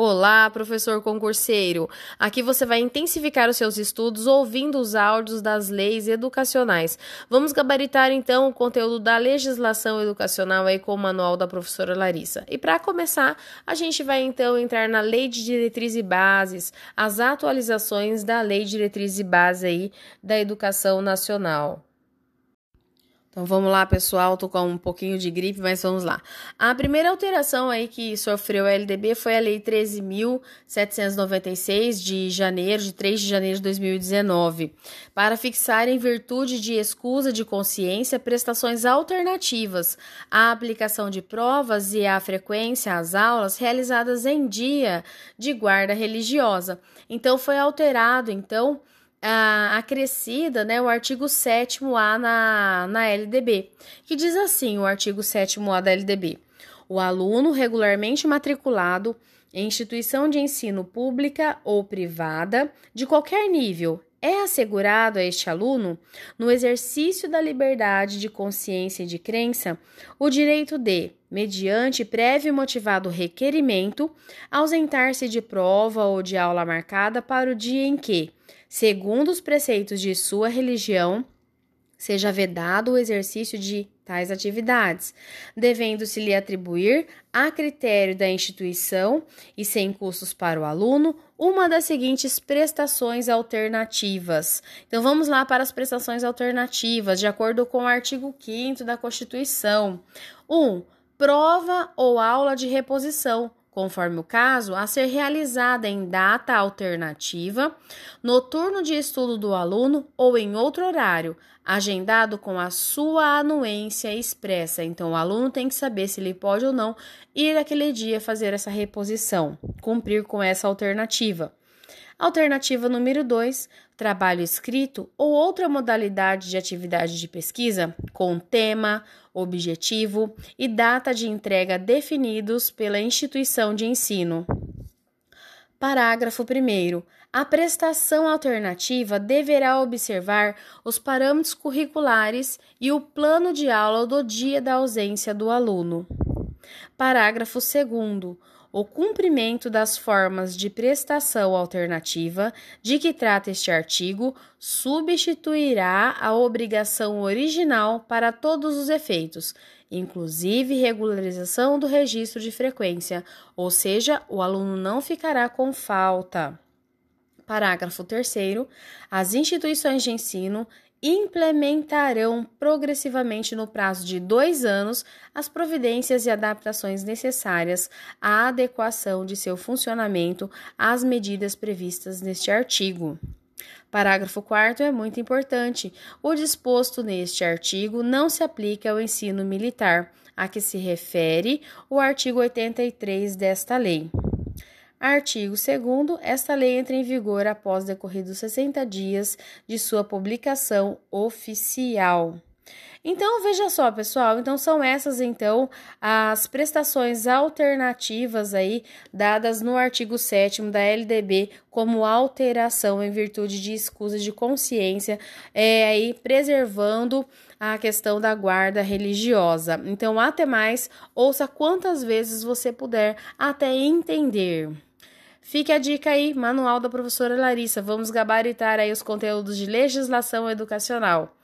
Olá, professor concurseiro! Aqui você vai intensificar os seus estudos ouvindo os áudios das leis educacionais. Vamos gabaritar então o conteúdo da legislação educacional aí com o manual da professora Larissa. E para começar, a gente vai então entrar na Lei de Diretrizes e Bases, as atualizações da Lei de Diretrizes e Bases aí da Educação Nacional. Então vamos lá, pessoal. Tô com um pouquinho de gripe, mas vamos lá. A primeira alteração aí que sofreu a LDB foi a Lei 13.796 de janeiro, de 3 de janeiro de 2019, para fixar, em virtude de escusa de consciência, prestações alternativas à aplicação de provas e à frequência às aulas realizadas em dia de guarda religiosa. Então foi alterado, então acrescida né, o artigo 7A na, na LDB, que diz assim: o artigo 7A da LDB. O aluno regularmente matriculado em instituição de ensino pública ou privada, de qualquer nível, é assegurado a este aluno, no exercício da liberdade de consciência e de crença, o direito de, mediante prévio e motivado requerimento, ausentar-se de prova ou de aula marcada para o dia em que, segundo os preceitos de sua religião, seja vedado o exercício de tais atividades, devendo-se lhe atribuir, a critério da instituição e sem custos para o aluno, uma das seguintes prestações alternativas. Então vamos lá para as prestações alternativas, de acordo com o artigo 5 da Constituição. 1. Um, prova ou aula de reposição conforme o caso, a ser realizada em data alternativa, no turno de estudo do aluno ou em outro horário, agendado com a sua anuência expressa. Então, o aluno tem que saber se ele pode ou não ir aquele dia fazer essa reposição, cumprir com essa alternativa. Alternativa número 2, trabalho escrito ou outra modalidade de atividade de pesquisa com tema, objetivo e data de entrega definidos pela instituição de ensino. Parágrafo 1. A prestação alternativa deverá observar os parâmetros curriculares e o plano de aula do dia da ausência do aluno. Parágrafo 2 o cumprimento das formas de prestação alternativa de que trata este artigo substituirá a obrigação original para todos os efeitos, inclusive regularização do registro de frequência, ou seja, o aluno não ficará com falta. Parágrafo 3. As instituições de ensino implementarão progressivamente no prazo de dois anos as providências e adaptações necessárias à adequação de seu funcionamento às medidas previstas neste artigo. Parágrafo 4 é muito importante. O disposto neste artigo não se aplica ao ensino militar, a que se refere o artigo 83 desta lei. Artigo 2 esta lei entra em vigor após decorridos 60 dias de sua publicação oficial. Então, veja só, pessoal, então são essas então as prestações alternativas aí dadas no artigo 7 da LDB como alteração em virtude de escusa de consciência, é aí preservando a questão da guarda religiosa. Então, até mais, ouça quantas vezes você puder até entender. Fique a dica aí, manual da professora Larissa. Vamos gabaritar aí os conteúdos de legislação educacional.